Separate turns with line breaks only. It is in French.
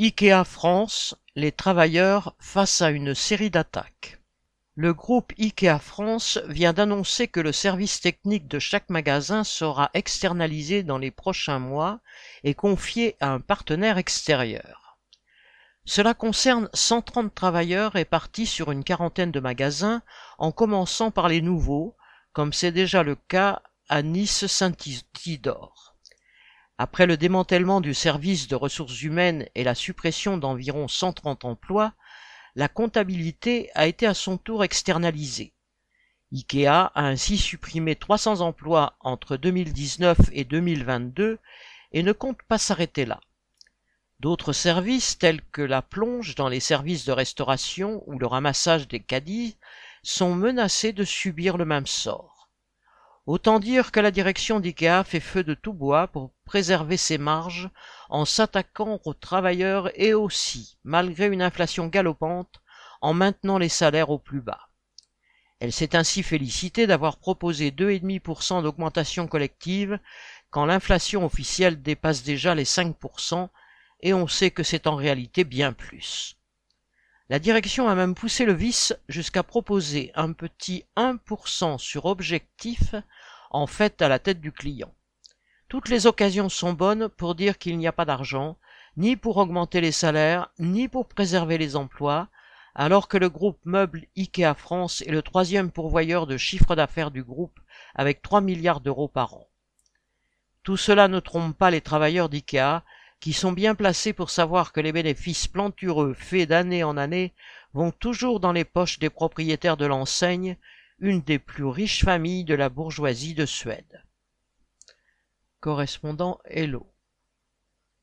Ikea France, les travailleurs face à une série d'attaques. Le groupe Ikea France vient d'annoncer que le service technique de chaque magasin sera externalisé dans les prochains mois et confié à un partenaire extérieur. Cela concerne 130 travailleurs répartis sur une quarantaine de magasins, en commençant par les nouveaux, comme c'est déjà le cas à Nice-Saint-Isidore. Après le démantèlement du service de ressources humaines et la suppression d'environ 130 emplois, la comptabilité a été à son tour externalisée. IKEA a ainsi supprimé 300 emplois entre 2019 et 2022 et ne compte pas s'arrêter là. D'autres services tels que la plonge dans les services de restauration ou le ramassage des caddies sont menacés de subir le même sort. Autant dire que la direction d'IKEA fait feu de tout bois pour préserver ses marges en s'attaquant aux travailleurs et aussi, malgré une inflation galopante, en maintenant les salaires au plus bas. Elle s'est ainsi félicitée d'avoir proposé 2,5% d'augmentation collective quand l'inflation officielle dépasse déjà les 5% et on sait que c'est en réalité bien plus. La direction a même poussé le vice jusqu'à proposer un petit 1% sur objectif en fait à la tête du client. Toutes les occasions sont bonnes pour dire qu'il n'y a pas d'argent, ni pour augmenter les salaires, ni pour préserver les emplois, alors que le groupe meuble IKEA France est le troisième pourvoyeur de chiffre d'affaires du groupe avec 3 milliards d'euros par an. Tout cela ne trompe pas les travailleurs d'IKEA qui sont bien placés pour savoir que les bénéfices plantureux faits d'année en année vont toujours dans les poches des propriétaires de l'enseigne, une des plus riches familles de la bourgeoisie de Suède. Correspondant Hello.